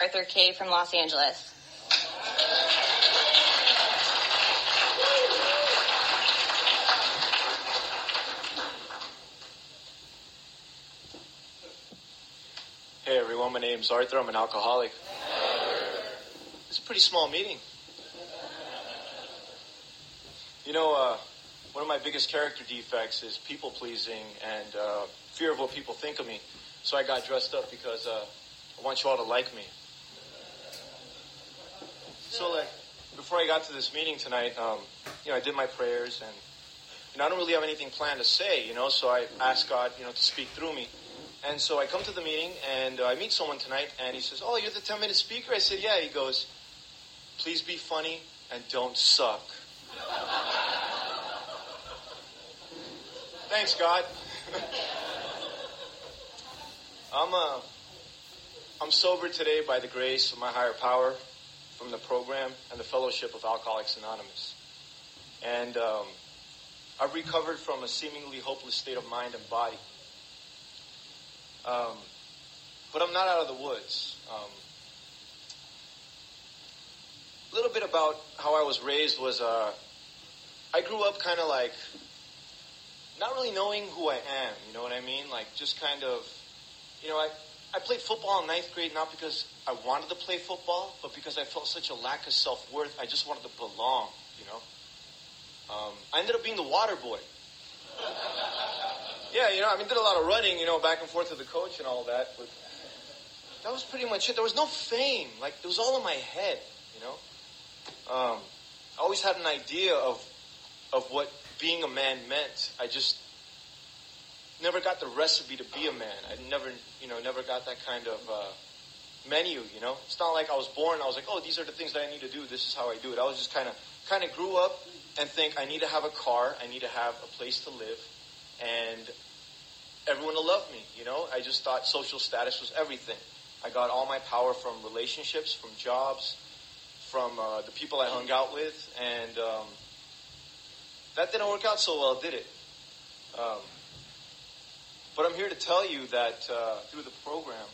Arthur K. from Los Angeles. Hey everyone, my name's Arthur. I'm an alcoholic. It's a pretty small meeting. You know, uh, one of my biggest character defects is people pleasing and uh, fear of what people think of me. So I got dressed up because uh, I want you all to like me. So, like, before I got to this meeting tonight, um, you know, I did my prayers and you know, I don't really have anything planned to say, you know, so I asked God, you know, to speak through me. And so I come to the meeting and uh, I meet someone tonight and he says, Oh, you're the 10 minute speaker? I said, Yeah. He goes, Please be funny and don't suck. Thanks, God. I'm, uh, I'm sober today by the grace of my higher power from the program and the fellowship of Alcoholics Anonymous. And um, I've recovered from a seemingly hopeless state of mind and body. Um, but I'm not out of the woods. Um, a little bit about how I was raised was uh, I grew up kind of like not really knowing who I am. You know what I mean? Like just kind of, you know, I I played football in ninth grade not because I wanted to play football, but because I felt such a lack of self worth. I just wanted to belong. You know. Um, I ended up being the water boy. Yeah, you know, I mean, did a lot of running, you know, back and forth with the coach and all that, but that was pretty much it. There was no fame. Like, it was all in my head, you know. Um, I always had an idea of of what being a man meant. I just never got the recipe to be a man. I never, you know, never got that kind of uh, menu. You know, it's not like I was born. I was like, oh, these are the things that I need to do. This is how I do it. I was just kind of, kind of grew up and think I need to have a car. I need to have a place to live, and everyone to love me. You know, I just thought social status was everything. I got all my power from relationships, from jobs, from uh, the people I hung out with, and um, that didn't work out so well, did it? Um, but I'm here to tell you that uh, through the program,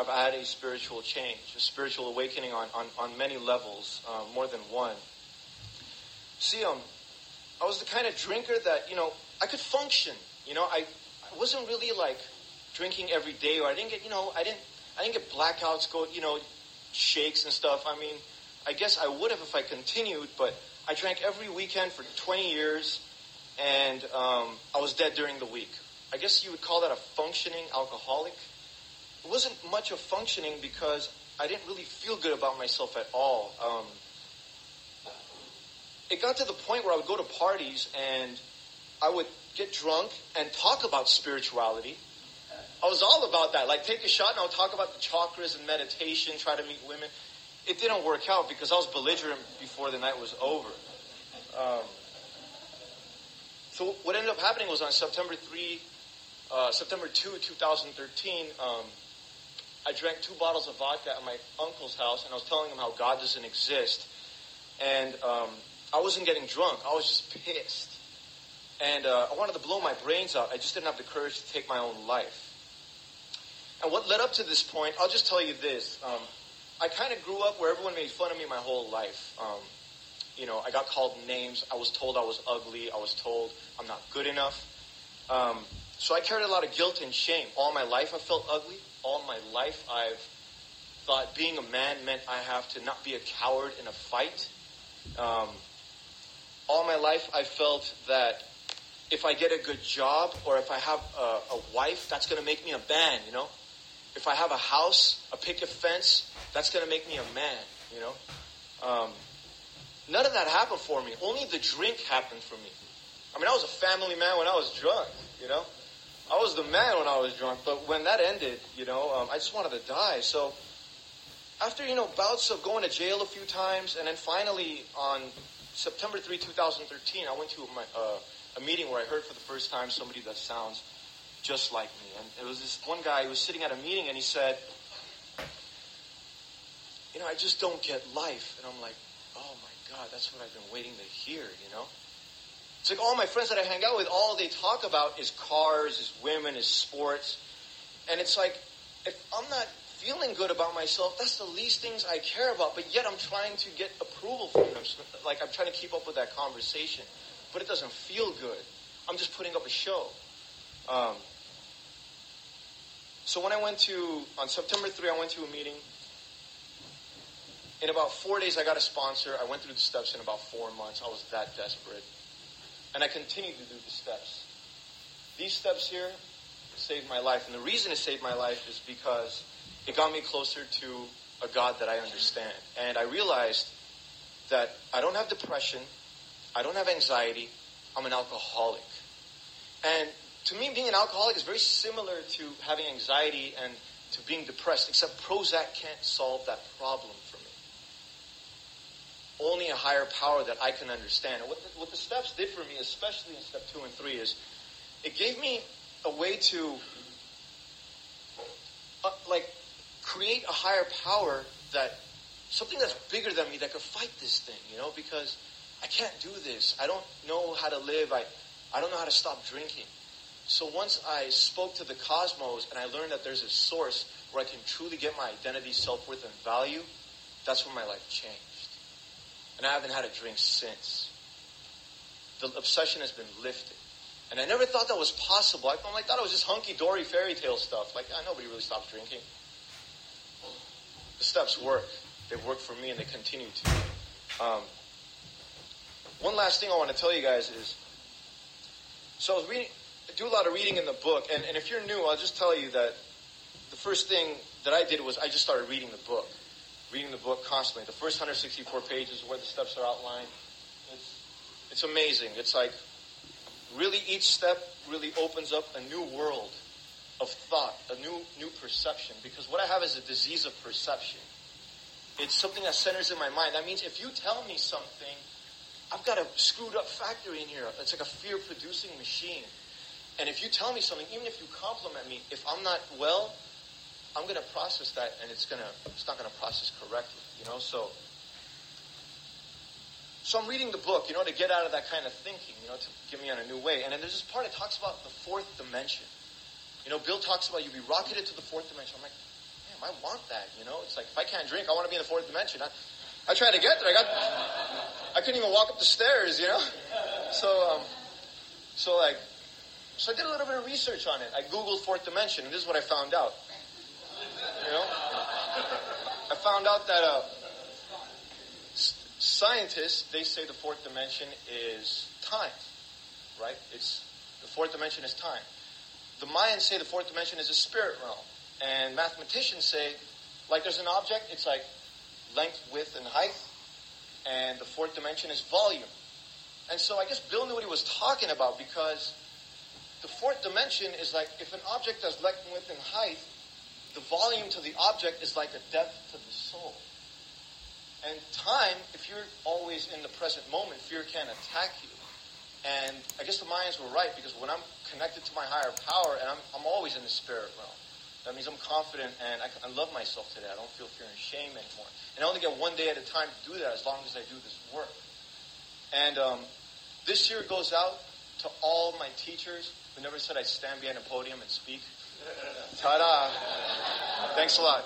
I've had a spiritual change, a spiritual awakening on, on, on many levels, uh, more than one. See, um, I was the kind of drinker that, you know, I could function. You know, I, I wasn't really like drinking every day, or I didn't get, you know, I didn't, I didn't get blackouts, go, you know, shakes and stuff. I mean, I guess I would have if I continued, but I drank every weekend for 20 years, and um, I was dead during the week. I guess you would call that a functioning alcoholic. It wasn't much of functioning because I didn't really feel good about myself at all. Um, it got to the point where I would go to parties and I would get drunk and talk about spirituality. I was all about that. Like, take a shot and I'll talk about the chakras and meditation, try to meet women. It didn't work out because I was belligerent before the night was over. Um, so what ended up happening was on September 3, uh, September 2, 2013, um, I drank two bottles of vodka at my uncle's house and I was telling him how God doesn't exist. And um, I wasn't getting drunk. I was just pissed. And uh, I wanted to blow my brains out. I just didn't have the courage to take my own life. And what led up to this point, I'll just tell you this. Um, I kind of grew up where everyone made fun of me my whole life. Um, you know, I got called names. I was told I was ugly. I was told I'm not good enough. Um, so I carried a lot of guilt and shame. All my life I felt ugly. All my life I've thought being a man meant I have to not be a coward in a fight. Um, all my life I felt that if I get a good job or if I have a, a wife, that's going to make me a man, you know? If I have a house, a picket fence, that's going to make me a man, you know? Um, none of that happened for me. Only the drink happened for me. I mean, I was a family man when I was drunk, you know? I was the man when I was drunk, but when that ended, you know, um, I just wanted to die. So after, you know, bouts of going to jail a few times, and then finally on September 3, 2013, I went to my, uh, a meeting where I heard for the first time somebody that sounds just like me. And it was this one guy who was sitting at a meeting and he said, You know, I just don't get life. And I'm like, Oh my God, that's what I've been waiting to hear, you know? It's like all my friends that I hang out with, all they talk about is cars, is women, is sports. And it's like, if I'm not feeling good about myself, that's the least things I care about. But yet I'm trying to get approval from them. Like I'm trying to keep up with that conversation. But it doesn't feel good. I'm just putting up a show. Um, so when I went to, on September 3, I went to a meeting. In about four days, I got a sponsor. I went through the steps in about four months. I was that desperate. And I continued to do the steps. These steps here saved my life. And the reason it saved my life is because it got me closer to a God that I understand. And I realized that I don't have depression, I don't have anxiety, I'm an alcoholic. And to me, being an alcoholic is very similar to having anxiety and to being depressed, except Prozac can't solve that problem. Only a higher power that I can understand. And what the, what the steps did for me, especially in step two and three, is it gave me a way to, uh, like, create a higher power that something that's bigger than me that could fight this thing, you know, because I can't do this. I don't know how to live. I, I don't know how to stop drinking. So once I spoke to the cosmos and I learned that there's a source where I can truly get my identity, self-worth, and value, that's when my life changed. And I haven't had a drink since. The obsession has been lifted. And I never thought that was possible. I thought, like, thought it was just hunky-dory fairy tale stuff. Like, yeah, nobody really stops drinking. The steps work. They've worked for me and they continue to. Um, one last thing I want to tell you guys is, so I was reading, I do a lot of reading in the book, and, and if you're new, I'll just tell you that the first thing that I did was I just started reading the book. Reading the book constantly. The first 164 pages where the steps are outlined. It's, it's amazing. It's like really each step really opens up a new world of thought, a new new perception. Because what I have is a disease of perception. It's something that centers in my mind. That means if you tell me something, I've got a screwed up factory in here. It's like a fear producing machine. And if you tell me something, even if you compliment me, if I'm not well, I'm going to process that and it's going to, it's not going to process correctly, you know? So, so I'm reading the book, you know, to get out of that kind of thinking, you know, to get me on a new way. And then there's this part that talks about the fourth dimension. You know, Bill talks about you be rocketed to the fourth dimension. I'm like, damn, I want that, you know? It's like, if I can't drink, I want to be in the fourth dimension. I, I tried to get there. I got, I couldn't even walk up the stairs, you know? So, um, so like, so I did a little bit of research on it. I Googled fourth dimension, and this is what I found out. You know? I found out that, uh, scientists, they say the fourth dimension is time, right? It's, the fourth dimension is time. The Mayans say the fourth dimension is a spirit realm. And mathematicians say, like there's an object, it's like length, width, and height. And the fourth dimension is volume. And so I guess Bill knew what he was talking about because the fourth dimension is like if an object has length, width, and height, the volume to the object is like a depth to the soul. And time, if you're always in the present moment, fear can attack you. And I guess the Mayans were right because when I'm connected to my higher power and I'm, I'm always in the spirit realm, that means I'm confident and I, I love myself today. I don't feel fear and shame anymore. And I only get one day at a time to do that as long as I do this work. And um, this year goes out to all my teachers who never said I'd stand behind a podium and speak. Ta da. Thanks a lot.